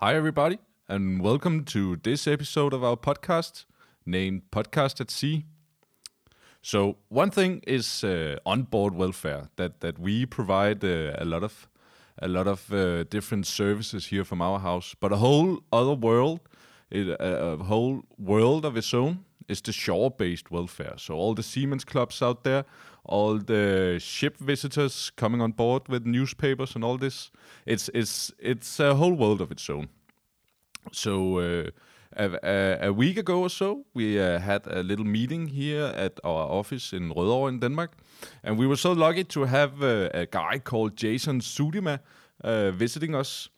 Hi, everybody, and welcome to this episode of our podcast named Podcast at Sea. So, one thing is uh, onboard welfare that that we provide uh, a lot of a lot of uh, different services here from our house, but a whole other world, it, a, a whole world of its own is the shore-based welfare. So all the seamen's clubs out there, all the ship visitors coming on board with newspapers and all this, it's it's it's a whole world of its own. So uh, a, a, a week ago or so, we uh, had a little meeting here at our office in Rødovre in Denmark, and we were so lucky to have uh, a guy called Jason Zuidema uh, visiting us.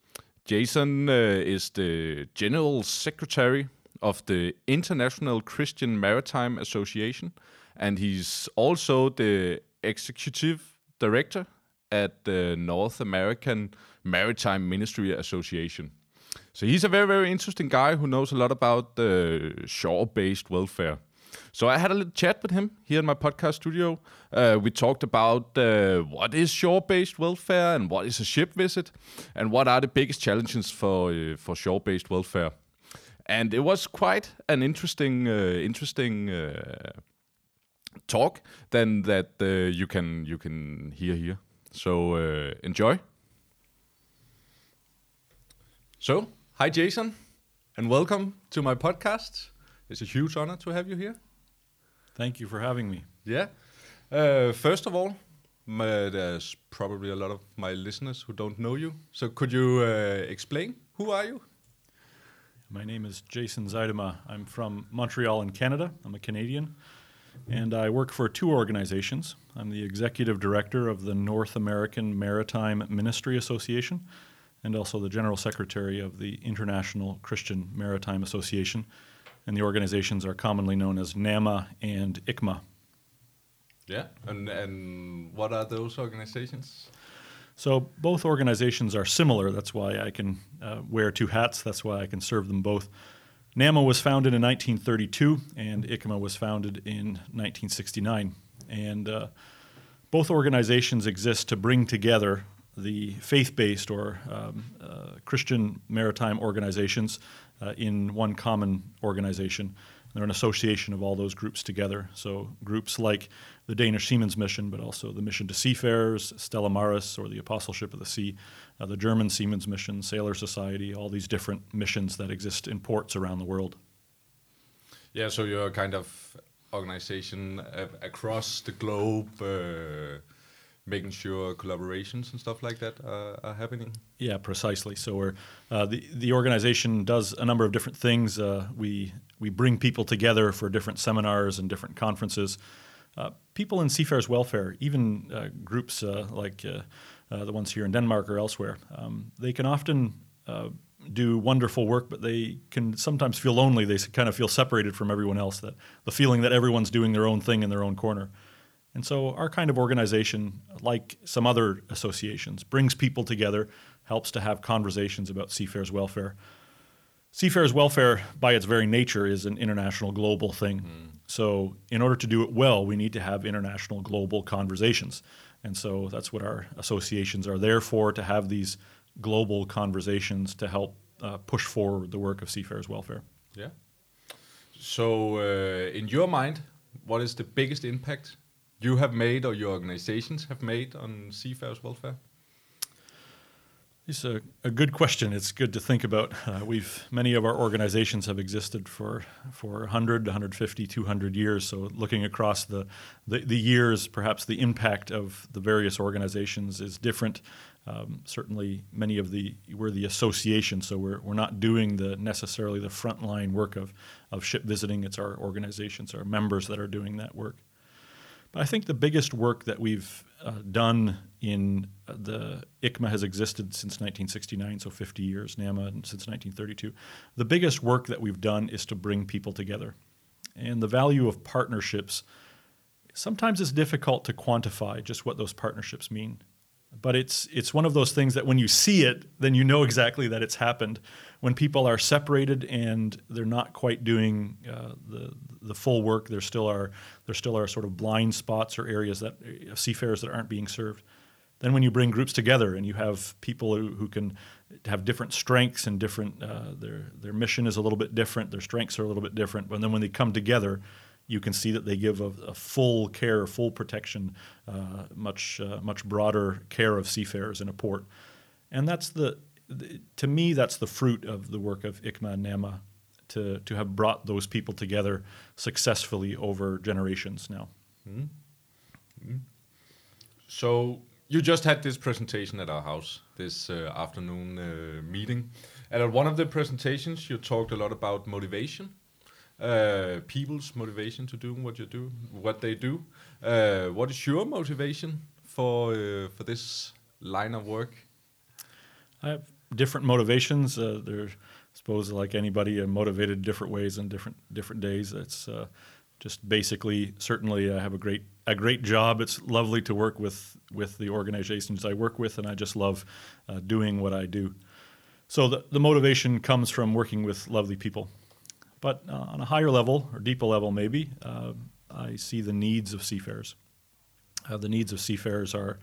Jason uh, is the general secretary of the International Christian Maritime Association, and he's also the executive director at the North American Maritime Ministry Association. So he's a very, very interesting guy who knows a lot about the shore-based welfare. So I had a little chat with him here in my podcast studio. Uh, we talked about uh, what is shore-based welfare and what is a ship visit, and what are the biggest challenges for uh, for shore-based welfare. And it was quite an interesting, uh, interesting uh, talk than that uh, you can you can hear here. So enjoy. So Hi, Jason, and welcome to my podcast. It's a huge honor to have you here. Thank you for having me. Yeah. Uh, first of all, my, there's probably a lot of my listeners who don't know you. So could you uh, explain who are you? My name is Jason Zuidema. I'm from Montreal in Canada. I'm a Canadian. And I work for two organizations. I'm the executive director of the North American Maritime Ministry Association, and also the General Secretary of the International Christian Maritime Association. And the organizations are commonly known as NAMA and ICMA. Yeah, and, and what are those organizations? So both organizations are similar. That's why I can uh, wear two hats. That's why I can serve them both. NAMA was founded in 1932, and ICMA was founded in 1969. And uh, both organizations exist to bring together the faith based or um, uh, Christian maritime organizations uh, in one common organization. They're an association of all those groups together. So, groups like the Danish Seamen's Mission, but also the Mission to Seafarers, Stella Maris, or the Apostleship of the Sea, uh, the German Seamen's Mission, Sailor Society, all these different missions that exist in ports around the world. Yeah, so you're a kind of organization across the globe uh, making sure collaborations and stuff like that uh, are happening. Yeah, precisely. So we're uh, the the organization does a number of different things. Uh, we we bring people together for different seminars and different conferences. Uh, people in seafarers welfare, even uh, groups uh, like the ones here in Denmark or elsewhere, um, they can often do wonderful work, but they can sometimes feel lonely. They kind of feel separated from everyone else. That the feeling that everyone's doing their own thing in their own corner. And so, our kind of organization, like some other associations, brings people together, helps to have conversations about seafarers' welfare. Seafarers' welfare, by its very nature, is an international global thing. Mm. So, in order to do it well, we need to have international global conversations. And so, that's what our associations are there for to have these global conversations to help uh, push forward the work of seafarers' welfare. Yeah. So, uh, in your mind, what is the biggest impact you have made or your organizations have made on seafarers' welfare? It's a, a good question. It's good to think about. Uh, we've many of our organizations have existed for for 100, 150, 200 years. So looking across the, the, the years, perhaps the impact of the various organizations is different. Um, certainly, many of the we're the association, so we're, we're not doing the necessarily the frontline work of of ship visiting. It's our organizations, our members that are doing that work. But I think the biggest work that we've uh, done in uh, the ICMA has existed since 1969, so 50 years, NAMA since 1932. The biggest work that we've done is to bring people together. And the value of partnerships, sometimes it's difficult to quantify just what those partnerships mean. But it's it's one of those things that when you see it, then you know exactly that it's happened. When people are separated and they're not quite doing uh, the the full work, there still are there still are sort of blind spots or areas that uh, seafarers that aren't being served. Then when you bring groups together and you have people who, who can have different strengths and different uh, their their mission is a little bit different, their strengths are a little bit different, but then when they come together, you can see that they give a, a full care, full protection, uh, much uh, much broader care of seafarers in a port, and that's the, the, to me that's the fruit of the work of ICMA and NAMA, to to have brought those people together successfully over generations now. Mm-hmm. Mm-hmm. So you just had this presentation at our house this uh, afternoon uh, meeting, and at one of the presentations you talked a lot about motivation uh, people's motivation to do what you do, what they do. Uh, what is your motivation for uh, for this line of work? I have different motivations. Uh, I suppose, like anybody, motivated different ways and different different days. It's uh, just basically, certainly, I have a great a great job. It's lovely to work with with the organizations I work with, and I just love uh, doing what I do. So the, the motivation comes from working with lovely people. But uh, on a higher level, or deeper level maybe, uh, I see the needs of seafarers. Uh, the needs of seafarers are,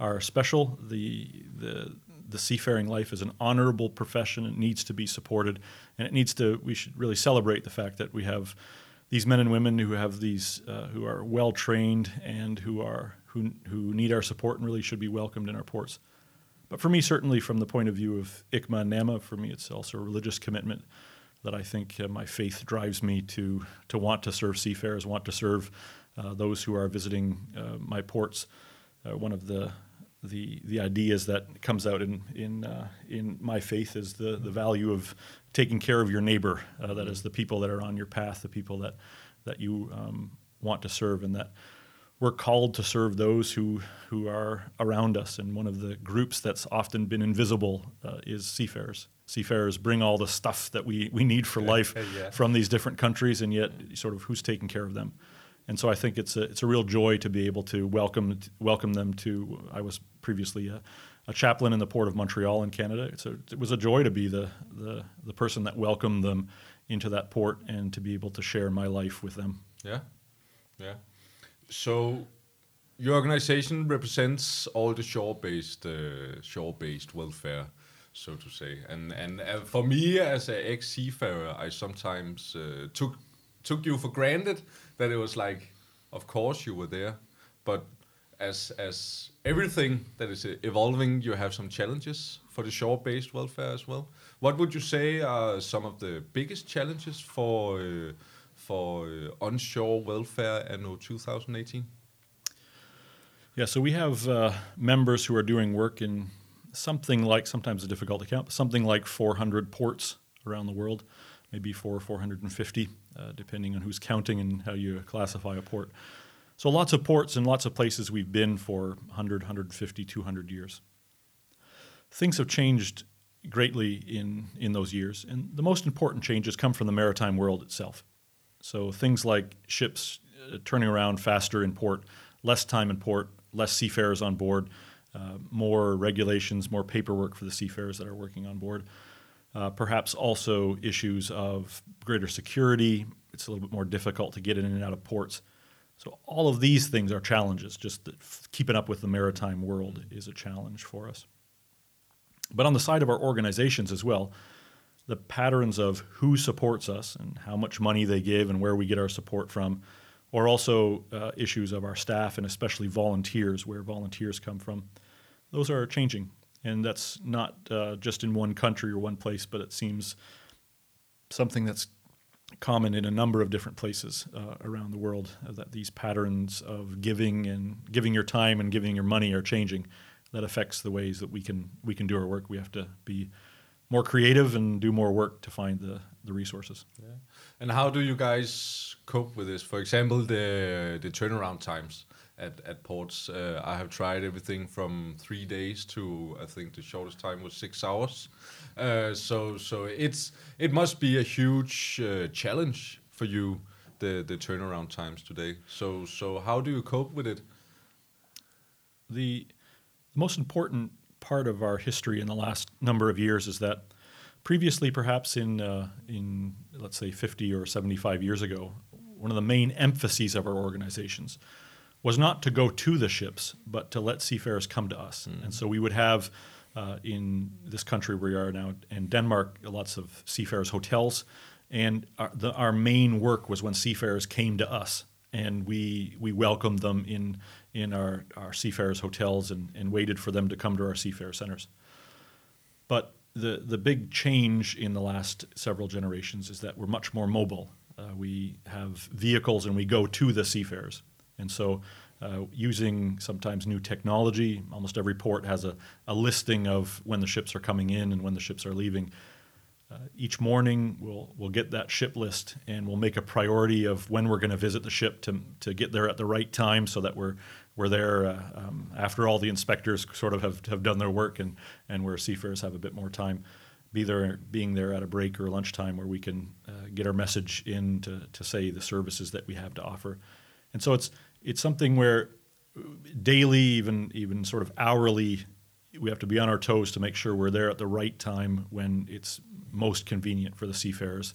are special. The, the, the seafaring life is an honorable profession. It needs to be supported, and it needs to. We should really celebrate the fact that we have these men and women who have these uh, who are well trained and who are who who need our support and really should be welcomed in our ports. But for me, certainly from the point of view of ICMA and NAMA, for me it's also a religious commitment that I think uh, my faith drives me to to want to serve seafarers, want to serve uh, those who are visiting uh, my ports. Uh, one of the the the ideas that comes out in in uh, in my faith is the the value of taking care of your neighbor. Uh, that is the people that are on your path, the people that that you um, want to serve, and that we're called to serve those who who are around us. And one of the groups that's often been invisible is seafarers seafarers bring all the stuff that we, we need for life yeah. from these different countries, and yet sort of who's taking care of them. And so I think it's a, it's a real joy to be able to welcome welcome them to. I was previously a, a chaplain in the port of Montreal in Canada. A, it was a joy to be the, the the person that welcomed them into that port and to be able to share my life with them. Yeah, yeah. So your organization represents all the shore-based uh, shore-based welfare so to say. And and uh, for me as an ex seafarer, I sometimes uh, took took you for granted that it was like, of course you were there, but as as everything that is evolving, you have some challenges for the shore-based welfare as well. What would you say are some of the biggest challenges for uh, for uh, onshore welfare anno 2018? Yeah, so we have uh, members who are doing work in something like, sometimes it's difficult to count, something like 400 ports around the world, maybe four or 450, uh, depending on who's counting and how you classify a port. So lots of ports and lots of places we've been for 100, 150, 200 years. Things have changed greatly in, in those years, and the most important changes come from the maritime world itself. So things like ships uh, turning around faster in port, less time in port, less seafarers on board, uh, more regulations, more paperwork for the seafarers that are working on board. Uh, perhaps also issues of greater security. It's a little bit more difficult to get in and out of ports. So all of these things are challenges. Just keeping up with the maritime world is a challenge for us. But on the side of our organizations as well, the patterns of who supports us and how much money they give and where we get our support from or also uh, issues of our staff and especially volunteers, where volunteers come from. Those are changing, and that's not uh, just in one country or one place, but it seems something that's common in a number of different places uh, around the world. Uh, that these patterns of giving and giving your time and giving your money are changing. That affects the ways that we can we can do our work. We have to be more creative and do more work to find the, the resources. Yeah. And how do you guys cope with this? For example, the the turnaround times at, at ports. Uh, I have tried everything from three days to I think the shortest time was six hours. Uh, so so it's it must be a huge uh, challenge for you the the turnaround times today. So so how do you cope with it? The The most important part of our history in the last number of years is that previously, perhaps in, uh, in let's say 50 or 75 years ago, one of the main emphases of our organizations was not to go to the ships, but to let seafarers come to us. Mm. And so we would have uh, in this country where we are now, in Denmark, lots of seafarers' hotels. And our, the, our main work was when seafarers came to us, and we we welcomed them in in our, our seafarers' hotels and, and waited for them to come to our seafarer centers. But the the big change in the last several generations is that we're much more mobile. Uh, we have vehicles and we go to the seafarers, and so uh, using sometimes new technology. Almost every port has a, a listing of when the ships are coming in and when the ships are leaving. Uh, each morning, we'll, we'll get that ship list and we'll make a priority of when we're going to visit the ship to, to get there at the right time so that we're, we're there uh, um, after all the inspectors sort of have, have done their work and, and where seafarers have a bit more time. Be there, being there at a break or lunchtime where we can uh, get our message in to, to say the services that we have to offer. And so it's, it's something where daily, even even sort of hourly, we have to be on our toes to make sure we're there at the right time when it's most convenient for the seafarers,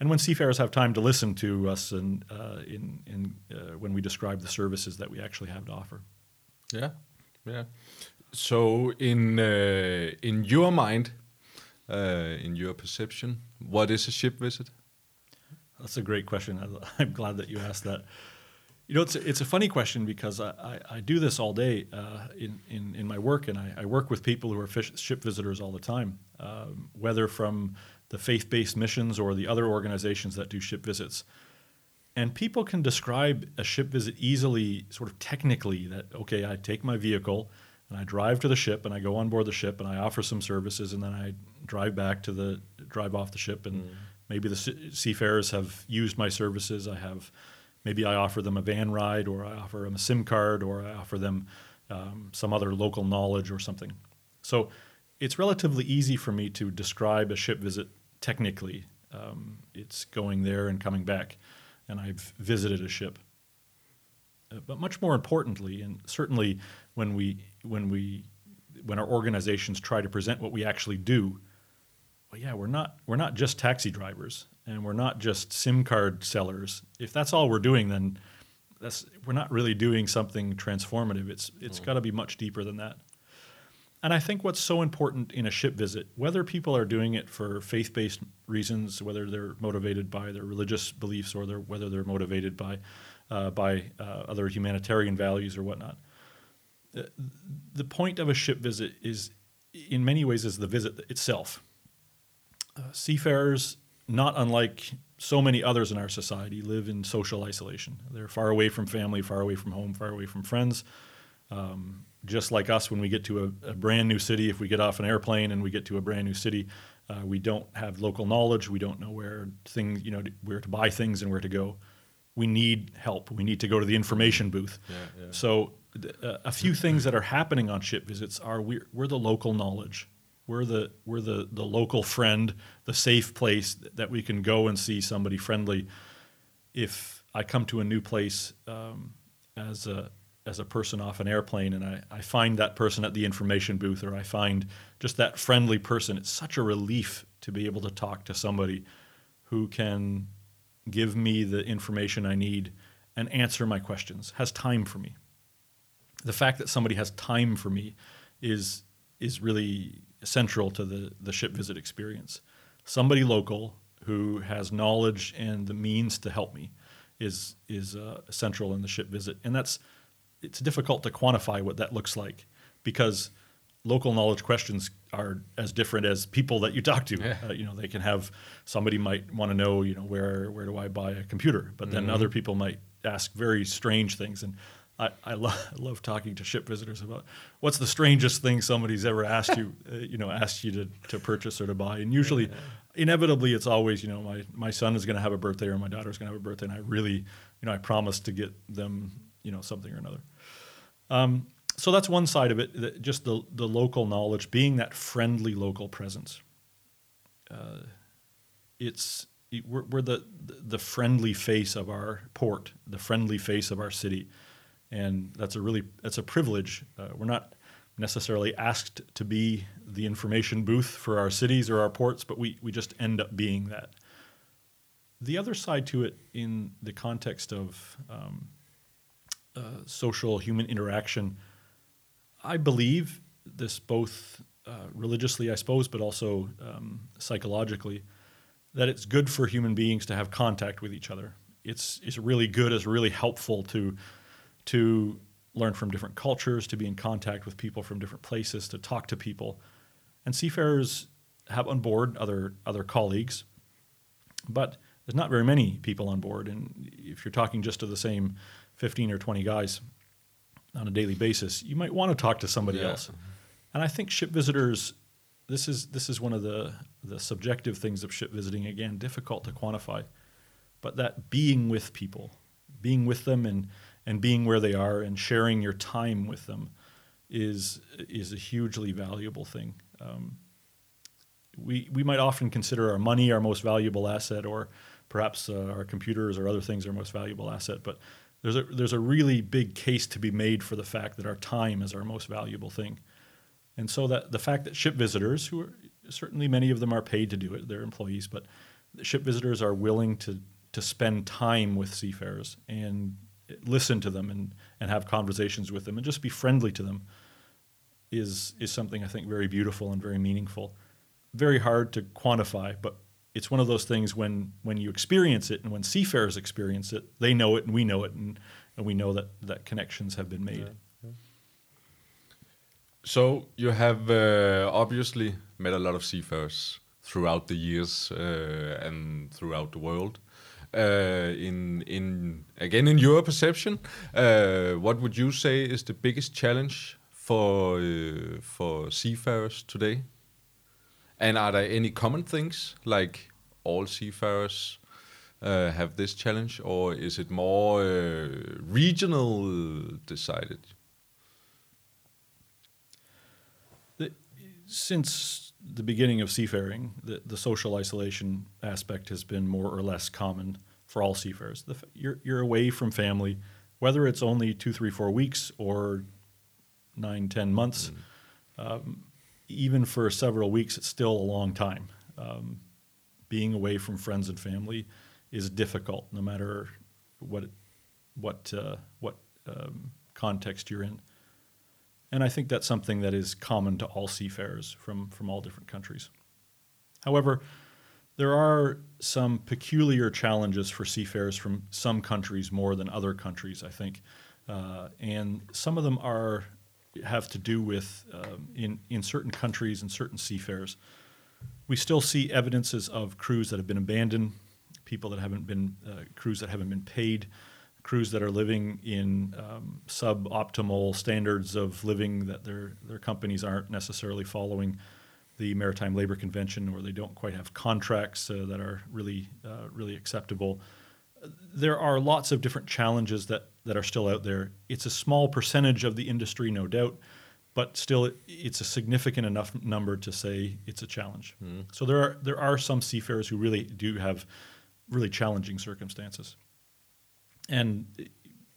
and when seafarers have time to listen to us and uh, in in uh, when we describe the services that we actually have to offer. Yeah, yeah. So in uh, in your mind, uh, in your perception, what is a ship visit? That's a great question. I'm glad that you asked that. You know, it's a, it's a funny question because I, I, I do this all day uh, in, in, in my work, and I, I, work with people who are fish, ship visitors all the time, um, whether from the faith based missions or the other organizations that do ship visits. And people can describe a ship visit easily, sort of technically, that, okay, I take my vehicle and I drive to the ship and I go on board the ship and I offer some services and then I drive back to the, drive off the ship and mm. maybe the seafarers have used my services. I have maybe I offer them a van ride or I offer them a SIM card or I offer them um, some other local knowledge or something. So it's relatively easy for me to describe a ship visit technically. Um, it's going there and coming back, and I've visited a ship. Uh, but much more importantly, and certainly when we when we when our organizations try to present what we actually do, well, yeah, we're not we're not just taxi drivers and we're not just SIM card sellers. If that's all we're doing, then that's we're not really doing something transformative. It's it's mm. got to be much deeper than that. And I think what's so important in a ship visit, whether people are doing it for faith-based reasons, whether they're motivated by their religious beliefs or they're, whether they're motivated by uh, by uh, other humanitarian values or whatnot, the, the point of a ship visit is, in many ways, is the visit itself. Uh, seafarers not unlike so many others in our society, live in social isolation. They're far away from family, far away from home, far away from friends. Um, just like us, when we get to a, a, brand new city, if we get off an airplane and we get to a brand new city, uh, we don't have local knowledge. We don't know where things, you know, where to buy things and where to go. We need help. We need to go to the information booth. Yeah, yeah. So, uh, a few things that are happening on ship visits are we're, we're the local knowledge we're the we're the the local friend, the safe place that we can go and see somebody friendly. If I come to a new place um, as a as a person off an airplane and I, I find that person at the information booth or I find just that friendly person, it's such a relief to be able to talk to somebody who can give me the information I need and answer my questions, has time for me. The fact that somebody has time for me is is really central to the, the ship visit experience. Somebody local who has knowledge and the means to help me is is uh, central in the ship visit, and that's it's difficult to quantify what that looks like because local knowledge questions are as different as people that you talk to. Yeah. Uh, you know, they can have somebody might want to know, you know, where where do I buy a computer, but then mm-hmm. other people might ask very strange things, and I, I, lo- I, love talking to ship visitors about what's the strangest thing somebody's ever asked you, uh, you know, asked you to, to purchase or to buy. And usually, yeah. inevitably, it's always, you know, my, my son is going to have a birthday or my daughter's going to have a birthday, and I really, you know, I promised to get them, you know, something or another. Um, so that's one side of it, just the, the local knowledge, being that friendly local presence. Uh, it's we're, we're the the friendly face of our port, the friendly face of our city and that's a really that's a privilege. Uh, we're not necessarily asked to be the information booth for our cities or our ports, but we, we just end up being that. The other side to it, in the context of um, uh, social human interaction, I believe this both uh, religiously, I suppose, but also um, psychologically, that it's good for human beings to have contact with each other. It's, it's really good, it's really helpful to, to learn from different cultures, to be in contact with people from different places, to talk to people. And seafarers have on board other, other colleagues, but there's not very many people on board. And if you're talking just to the same 15 or 20 guys on a daily basis, you might want to talk to somebody Yeah. else. And I think ship visitors, this is this is one of the the subjective things of ship visiting. Again, difficult to quantify, but that being with people, being with them, and and being where they are, and sharing your time with them, is is a hugely valuable thing. Um, we we might often consider our money our most valuable asset, or perhaps uh, our computers or other things our most valuable asset, but there's a there's a really big case to be made for the fact that our time is our most valuable thing. And so that the fact that ship visitors, who are certainly many of them are paid to do it, they're employees, but the ship visitors are willing to to spend time with seafarers and listen to them and, and have conversations with them and just be friendly to them is is something I think very beautiful and very meaningful. Very hard to quantify, but it's one of those things when when you experience it and when seafarers experience it, they know it and we know it and, and we know that, that connections have been made. So you have uh, obviously met a lot of seafarers throughout the years uh, and throughout the world. Uh, in in again in your perception, uh, what would you say is the biggest challenge for uh, for seafarers today? And are there any common things like all seafarers uh, have this challenge, or is it more uh, regional decided? The, since the beginning of seafaring, the, the social isolation aspect has been more or less common for all seafarers. The, you're, you're away from family, whether it's only two, three, four weeks or nine, ten months. Um, even for several weeks, it's still a long time. Um, being away from friends and family is difficult, no matter what what uh, what um, context you're in. And I think that's something that is common to all seafarers from, from all different countries. However, there are some peculiar challenges for seafarers from some countries more than other countries, I think. Uh, and some of them are have to do with um, in, in certain countries and certain seafarers. We still see evidences of crews that have been abandoned, people that haven't been, uh, crews that haven't been paid, crews that are living in um, suboptimal standards of living that their their companies aren't necessarily following the Maritime Labor Convention, or they don't quite have contracts uh, that are really uh, really acceptable. There are lots of different challenges that that are still out there. It's a small percentage of the industry, no doubt, but still, it, it's a significant enough number to say it's a challenge. So there are there are some seafarers who really do have really challenging circumstances and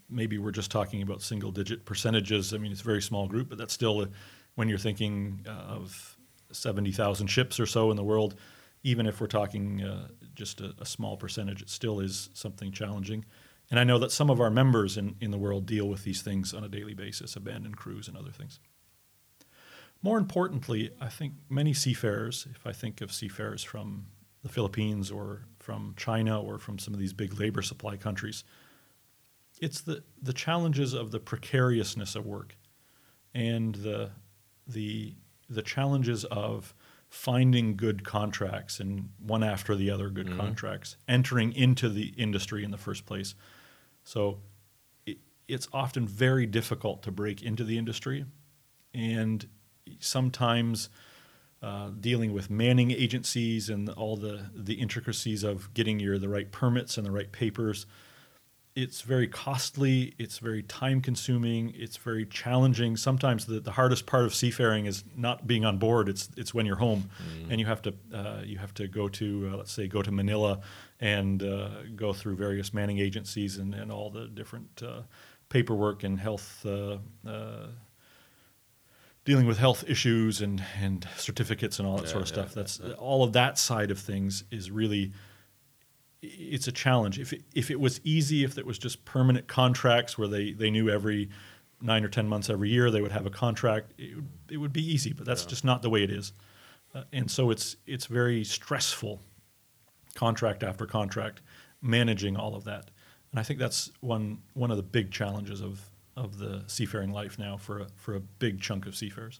maybe we're just talking about single digit percentages. I mean, it's a very small group, but that's still, a, when you're thinking of 70,000 ships or so in the world, even if we're talking uh, just a, a small percentage, it still is something challenging. And I know that some of our members in, in the world deal with these things on a daily basis, abandoned crews and other things. More importantly, I think many seafarers, if I think of seafarers from the Philippines or from China or from some of these big labor supply countries, it's the, the challenges of the precariousness of work and the, the, the challenges of finding good contracts and one after the other good contracts, entering into the industry in the first place. So it, it's often very difficult to break into the industry, and sometimes uh, dealing with manning agencies and all the, the intricacies of getting your the right permits and the right papers it's very costly, it's very time consuming, it's very challenging. Sometimes the, the hardest part of seafaring is not being on board, it's, it's when you're home and you have to, uh, you have to go to, uh, let's say, go to Manila and uh, go through various manning agencies and, and all the different uh, paperwork and health uh, uh, dealing with health issues and and certificates and all that Yeah, sort of yeah, stuff. yeah, That's all of that side of things is really it's a challenge. If it, if it was easy, if it was just permanent contracts where they, they knew every nine or ten months every year they would have a contract, it, would- it would be easy. But that's just not the way it is, uh, and so it's it's very stressful, contract after contract, managing all of that. And I think that's one one of the big challenges of of the seafaring life now for a, for a big chunk of seafarers.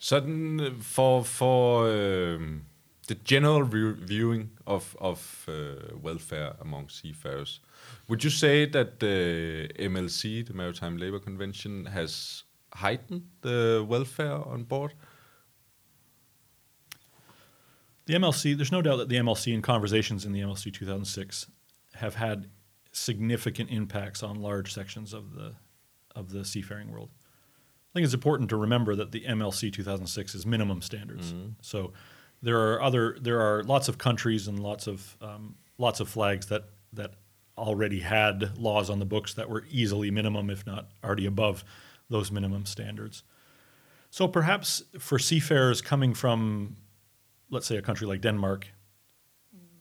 Sådan uh, for for um, the general view, viewing of of uh, welfare among seafarers, would you say that the MLC, the Maritime Labour Convention, has heightened the welfare on board? The MLC, there's no doubt that the MLC and conversations in the MLC 2006 have had significant impacts on large sections of the of the seafaring world. I think it's important to remember that the MLC 2006 is minimum standards. So there are other there are lots of countries and lots of um, lots of flags that that already had laws on the books that were easily minimum, if not already above those minimum standards. So perhaps for seafarers coming from, let's say, a country like Denmark,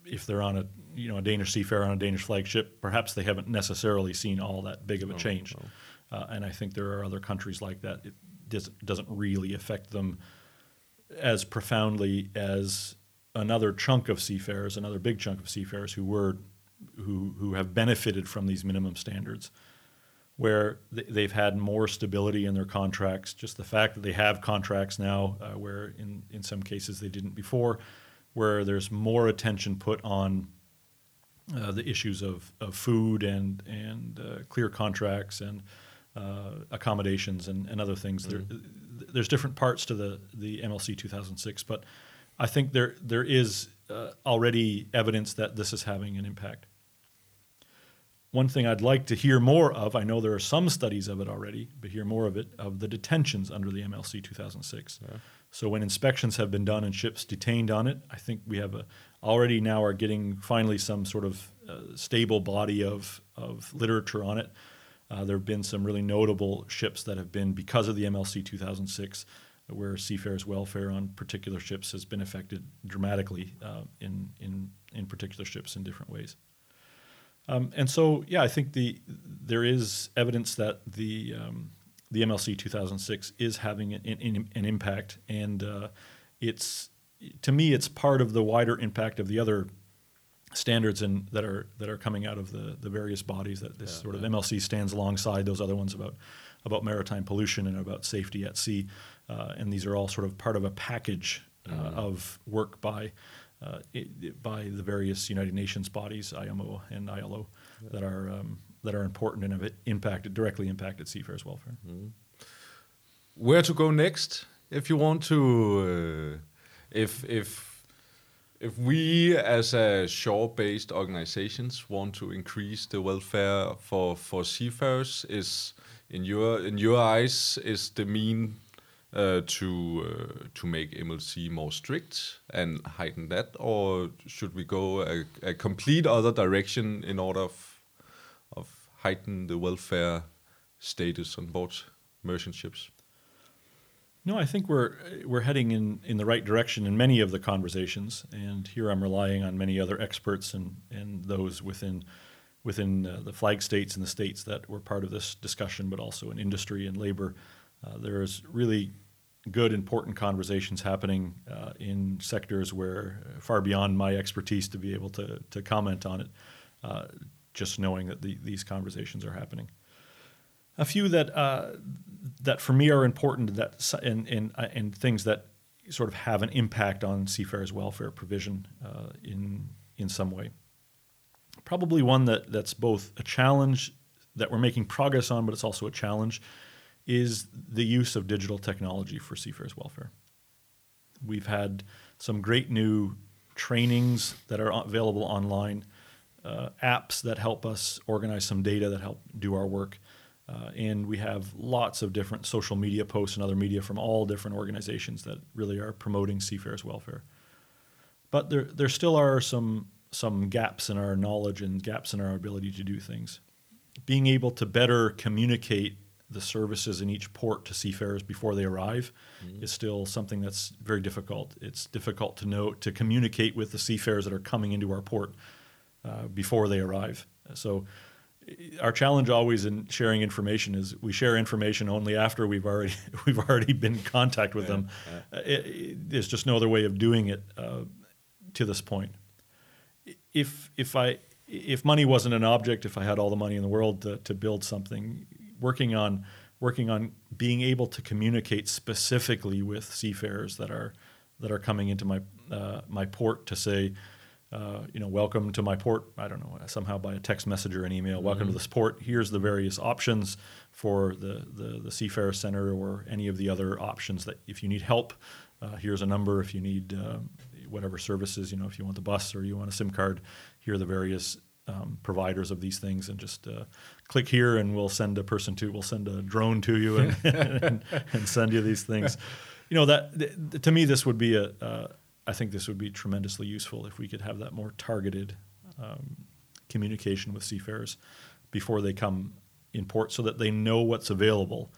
if they're on a you know a Danish seafarer on a Danish flagship, perhaps they haven't necessarily seen all that big of a change. Uh, and I think there are other countries like that. It does, doesn't really affect them as profoundly as another chunk of seafarers, another big chunk of seafarers who were who who have benefited from these minimum standards, where th- they've had more stability in their contracts. Just the fact that they have contracts now, uh, where in in some cases they didn't before, where there's more attention put on uh, the issues of, of food and and uh, clear contracts and uh, accommodations and, and other things. There, there's different parts to the the MLC 2006, but I think there there is uh, already evidence that this is having an impact. One thing I'd like to hear more of, I know there are some studies of it already, but hear more of it, of the detentions under the MLC 2006. So when inspections have been done and ships detained on it, I think we have a, already now are getting finally some sort of uh, stable body of, of literature on it. Uh, there have been some really notable ships that have been, because of the MLC 2006, where seafarers' welfare on particular ships has been affected dramatically uh, in, in, in particular ships in different ways. Um, and so, yeah, I think the there is evidence that the um, the MLC 2006 is having an, an, an impact, and uh, it's to me it's part of the wider impact of the other standards and that are that are coming out of the the various bodies that this Yeah, sort of yeah. MLC stands alongside those other ones about about maritime pollution and about safety at sea, uh, and these are all sort of part of a package uh, Mhm. of work by uh, i by the various United Nations bodies, IMO and ILO, that are um, that are important and have impacted directly impacted seafarers' welfare. where to go next if you want to uh, if if if we as a shore-based organizations want to increase the welfare for for seafarers is in your in your eyes is the mean uh, to uh, to make MLC more strict and heighten that or should we go a, a complete other direction in order of of heighten the welfare status on board merchant ships No, I think we're we're heading in, in the right direction in many of the conversations, and here I'm relying on many other experts and, and those within within uh, the flag states and the states that were part of this discussion, but also in industry and labor. Uh, there's really good, important conversations happening uh, in sectors where uh, far beyond my expertise to be able to to comment on it. Uh, just knowing that the, these conversations are happening a few that uh, that for me are important that and and uh, things that sort of have an impact on seafarers' welfare provision uh, in in some way. Probably one that that's both a challenge that we're making progress on, but it's also a challenge, is the use of digital technology for seafarers' welfare. We've had some great new trainings that are available online, uh, apps that help us organize some data that help do our work. Uh, and we have lots of different social media posts and other media from all different organizations that really are promoting seafarers' welfare. But there, there still are some, some gaps in our knowledge and gaps in our ability to do things. Being able to better communicate the services in each port to seafarers before they arrive is still something that's very difficult. It's difficult to know to communicate with the seafarers that are coming into our port uh, before they arrive. So our challenge always in sharing information is we share information only after we've already we've already been in contact with them. Uh, it- it- there's just no other way of doing it uh, to this point. If if I if money wasn't an object, if I had all the money in the world to, to build something, working on working on being able to communicate specifically with seafarers that are that are coming into my uh, my port to say, uh, you know, welcome to my port. I don't know somehow by a text message or an email. Welcome to this port. Here's the various options for the the, the Seafarer Center or any of the other options that if you need help, uh, here's a number. If you need uh, whatever services, you know, if you want the bus or you want a SIM card, here are the various um, providers of these things, and just uh, click here, and we'll send a person to, we'll send a drone to you, and, and, and send you these things. You know that th- to me, this would be a. Uh, I think this would be tremendously useful if we could have that more targeted um, communication with seafarers before they come in port, so that they know what's available,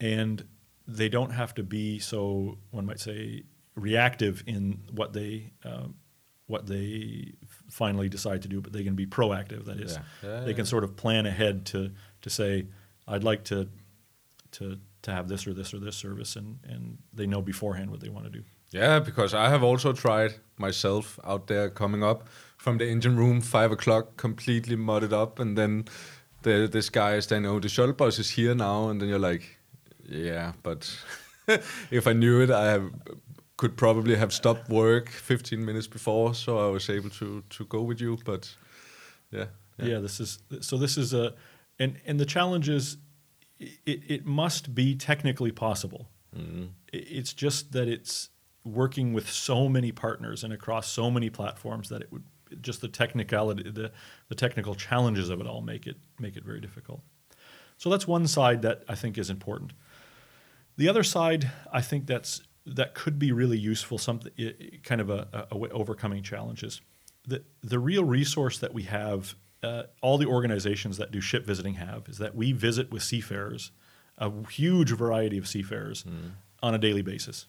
and they don't have to be so one might say reactive in what they um, what they finally decide to do, but they can be proactive. That is, Yeah. Yeah, they can sort of plan ahead to to say, I'd like to to to have this or this or this service, and and they know beforehand what they want to do. Yeah, because I have also tried myself out there coming up from the engine room five o'clock, completely mudded up, and then the this guy is saying, "Oh, the shuttle bus is here now," and then you're like, "Yeah, but if I knew it, I have, could probably have stopped work 15 minutes before, so I was able to to go with you." But yeah, Yeah. this is so. This is a, and and the challenge is, it it must be technically possible. Mm-hmm. I- It's just that it's working with so many partners and across so many platforms that it would just the technicality, the the technical challenges of it all make it make it very difficult. So that's one side that I think is important. The other side, I think that's that could be really useful. Something kind of a, a, way overcoming challenges. The the real resource that we have, uh, all the organizations that do ship visiting have, is that we visit with seafarers, a huge variety of seafarers, on a daily basis.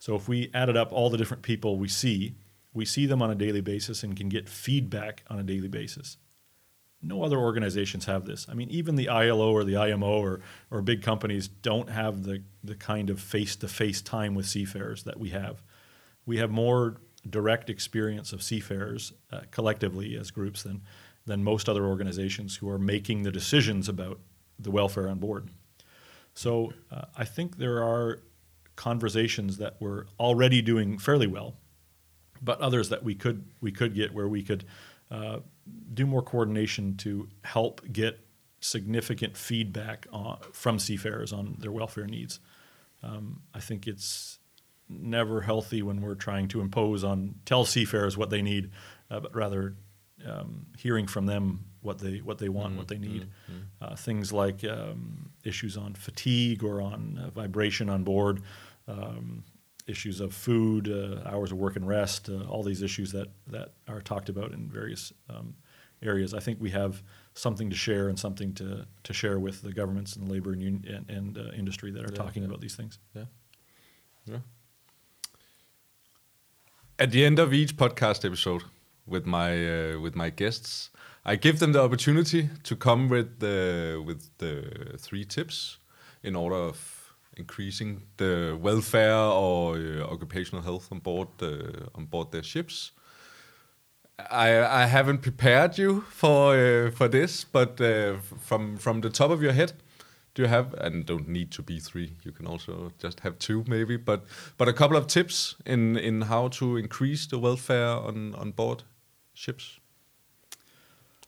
So if we added up all the different people we see, we see them on a daily basis and can get feedback on a daily basis. No other organizations have this. I mean, even the ILO or the IMO or, or big companies don't have the, the kind of face to face time with seafarers that we have. We have more direct experience of seafarers uh, collectively as groups than, than most other organizations who are making the decisions about the welfare on board. So uh, I think there are conversations that we're already doing fairly well, but others that we could we could get where we could uh, do more coordination to help get significant feedback on, from seafarers on their welfare needs. Um, I think it's never healthy when we're trying to impose on tell seafarers what they need, uh, but rather um, hearing from them what they what they want, what they need. Uh, things like um, issues on fatigue or on uh, vibration on board, um, issues of food, uh, hours of work and rest, uh, all these issues that that are talked about in various um, areas. I think we have something to share and something to, to share with the governments and the labor and, un- and, and uh, industry that are Yeah, talking yeah. about these things. Yeah. Yeah. At the end of each podcast episode with my uh, with my guests, I give them the opportunity to come with the with the three tips in order of increasing the welfare or uh, occupational health on board the, on board their ships. I I haven't prepared you for uh, for this, but uh, from from the top of your head, do you have and don't need to be three. You can also just have two, maybe. But but a couple of tips in in how to increase the welfare on on board ships.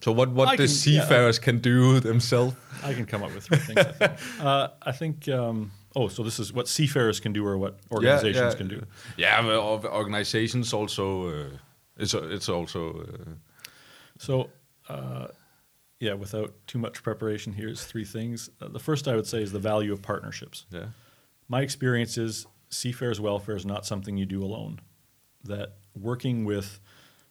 So what what I the can- yeah. seafarers can do themselves. I can come up with three things. I think. Uh, I think um, oh, so this is what seafarers can do or what organizations can do. Yeah, well, org- organizations also. Uh, it's a- it's also. Uh, So, uh, yeah, without too much preparation, here's three things. Uh, the first I would say is the value of partnerships. yeah. My experience is seafarers' welfare is not something you do alone. That working with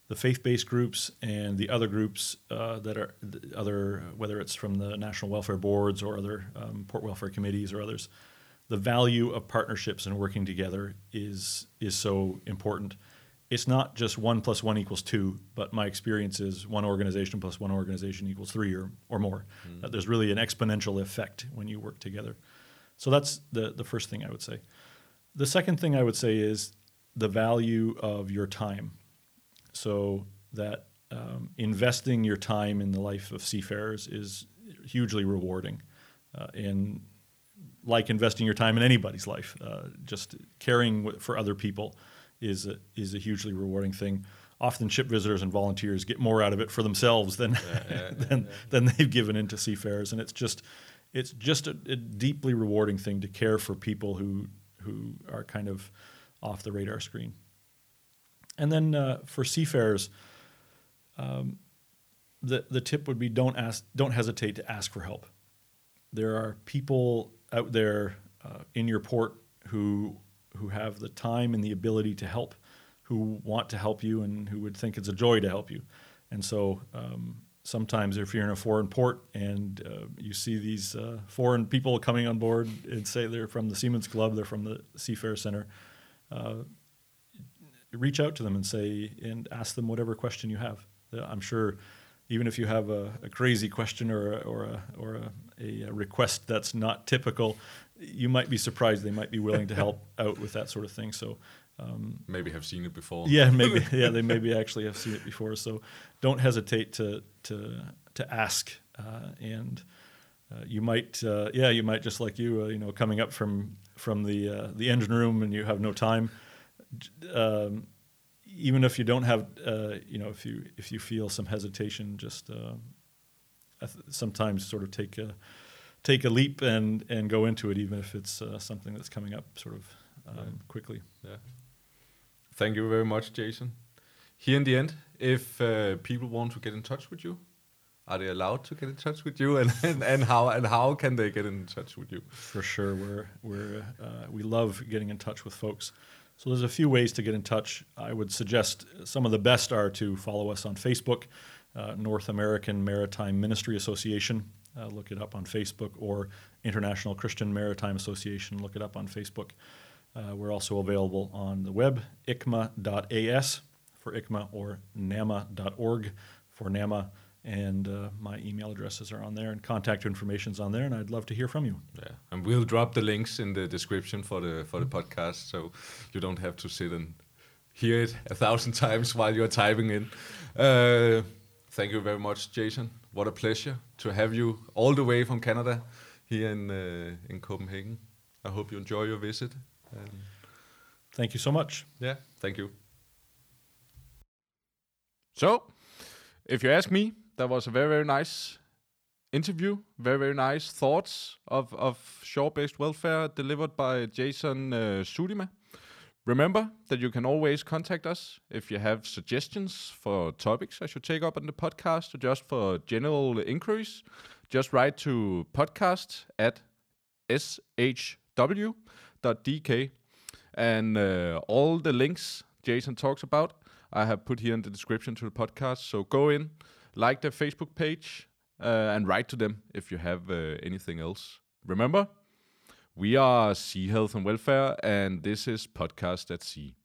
the faith-based groups and the other groups uh, that are the other, whether it's from the national welfare boards or other um, port welfare committees or others, the value of partnerships and working together is is so important. It's not just one plus one equals two, but my experience is one organization plus one organization equals three or, or more. Mm. That there's really an exponential effect when you work together. So that's the, the first thing I would say. The second thing I would say is the value of your time. So that um, investing your time in the life of seafarers is hugely rewarding. Uh, and like investing your time in anybody's life, uh, just caring w- for other people is a, is a hugely rewarding thing. Often, ship visitors and volunteers get more out of it for themselves than than, than they've given into seafarers, and it's just it's just a, a deeply rewarding thing to care for people who who are kind of off the radar screen. And then uh, for seafarers, um, the the tip would be don't ask, don't hesitate to ask for help. There are people out there uh, in your port who who have the time and the ability to help, who want to help you, and who would think it's a joy to help you. And so um, sometimes, if you're in a foreign port and uh, you see these uh, foreign people coming on board and say they're from the Seamen's Club, they're from the Seafarer Center, uh, reach out to them and say and ask them whatever question you have. Uh, I'm sure, even if you have a, a crazy question or a, or a, or a, a request that's not typical, you might be surprised they might be willing to help out with that sort of thing. So. Um, Maybe have seen it before. yeah, maybe. Yeah, they maybe actually have seen it before. So, don't hesitate to to to ask, uh, and uh, you might, uh, yeah, you might just like you, uh, you know, coming up from from the uh, the engine room and you have no time. Um, even if you don't have, uh, you know, if you if you feel some hesitation, just uh, sometimes sort of take a take a leap and and go into it, even if it's uh, something that's coming up sort of um, Yeah. quickly. Yeah. Thank you very much, Jason. Here in the end, if uh, people want to get in touch with you, are they allowed to get in touch with you, and, and, and how and how can they get in touch with you? For sure, we're we're uh, we love getting in touch with folks. So there's a few ways to get in touch. I would suggest some of the best are to follow us on Facebook, uh, North American Maritime Ministry Association. Uh, look it up on Facebook, or International Christian Maritime Association. Look it up on Facebook. Uh, we're also available on the web, icma.as for ICMA or nama.org for NAMA. And uh, my email addresses are on there, and contact information's on there, and I'd love to hear from you. Yeah, and we'll drop the links in the description for the for the podcast, so you don't have to sit and hear it a thousand times while you're typing in. Uh, thank you very much, Jason. What a pleasure to have you all the way from Canada here in uh, in Copenhagen. I hope you enjoy your visit. And Thank you so much. yeah, thank you. So, if you ask me, that was a very very nice interview. Very very nice thoughts of of shore-based welfare delivered by Jason uh, Zuidema. Remember that you can always contact us if you have suggestions for topics I should take up on the podcast or just for general inquiries. Just write to podcast at shw.dk and uh, all the links Jason talks about I have put here in the description to the podcast. So go in, like their Facebook page, uh, and write to them if you have uh, anything else. Remember, we are Sea Health and Welfare, and this is Podcast at Sea.